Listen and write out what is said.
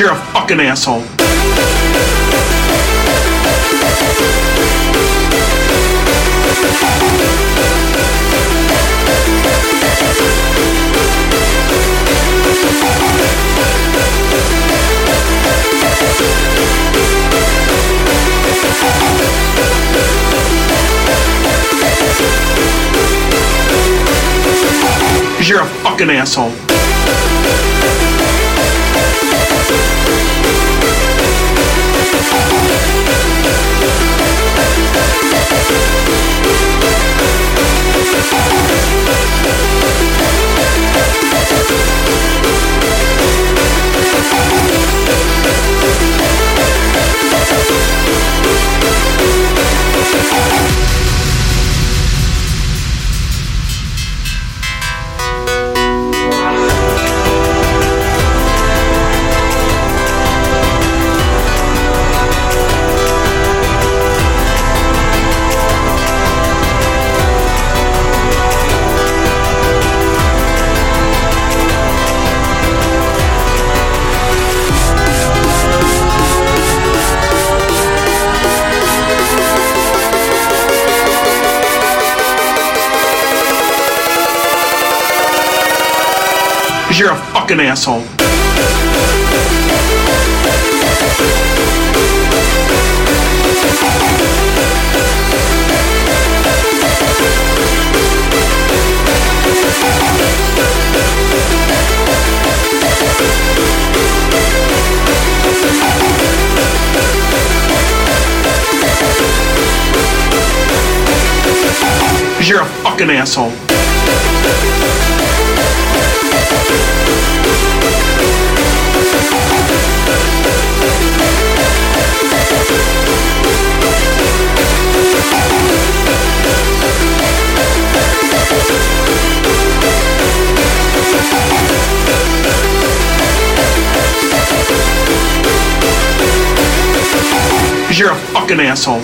you're a fucking asshole. you're a fucking asshole. You're a fucking asshole. You're a fucking asshole. you're a fucking asshole.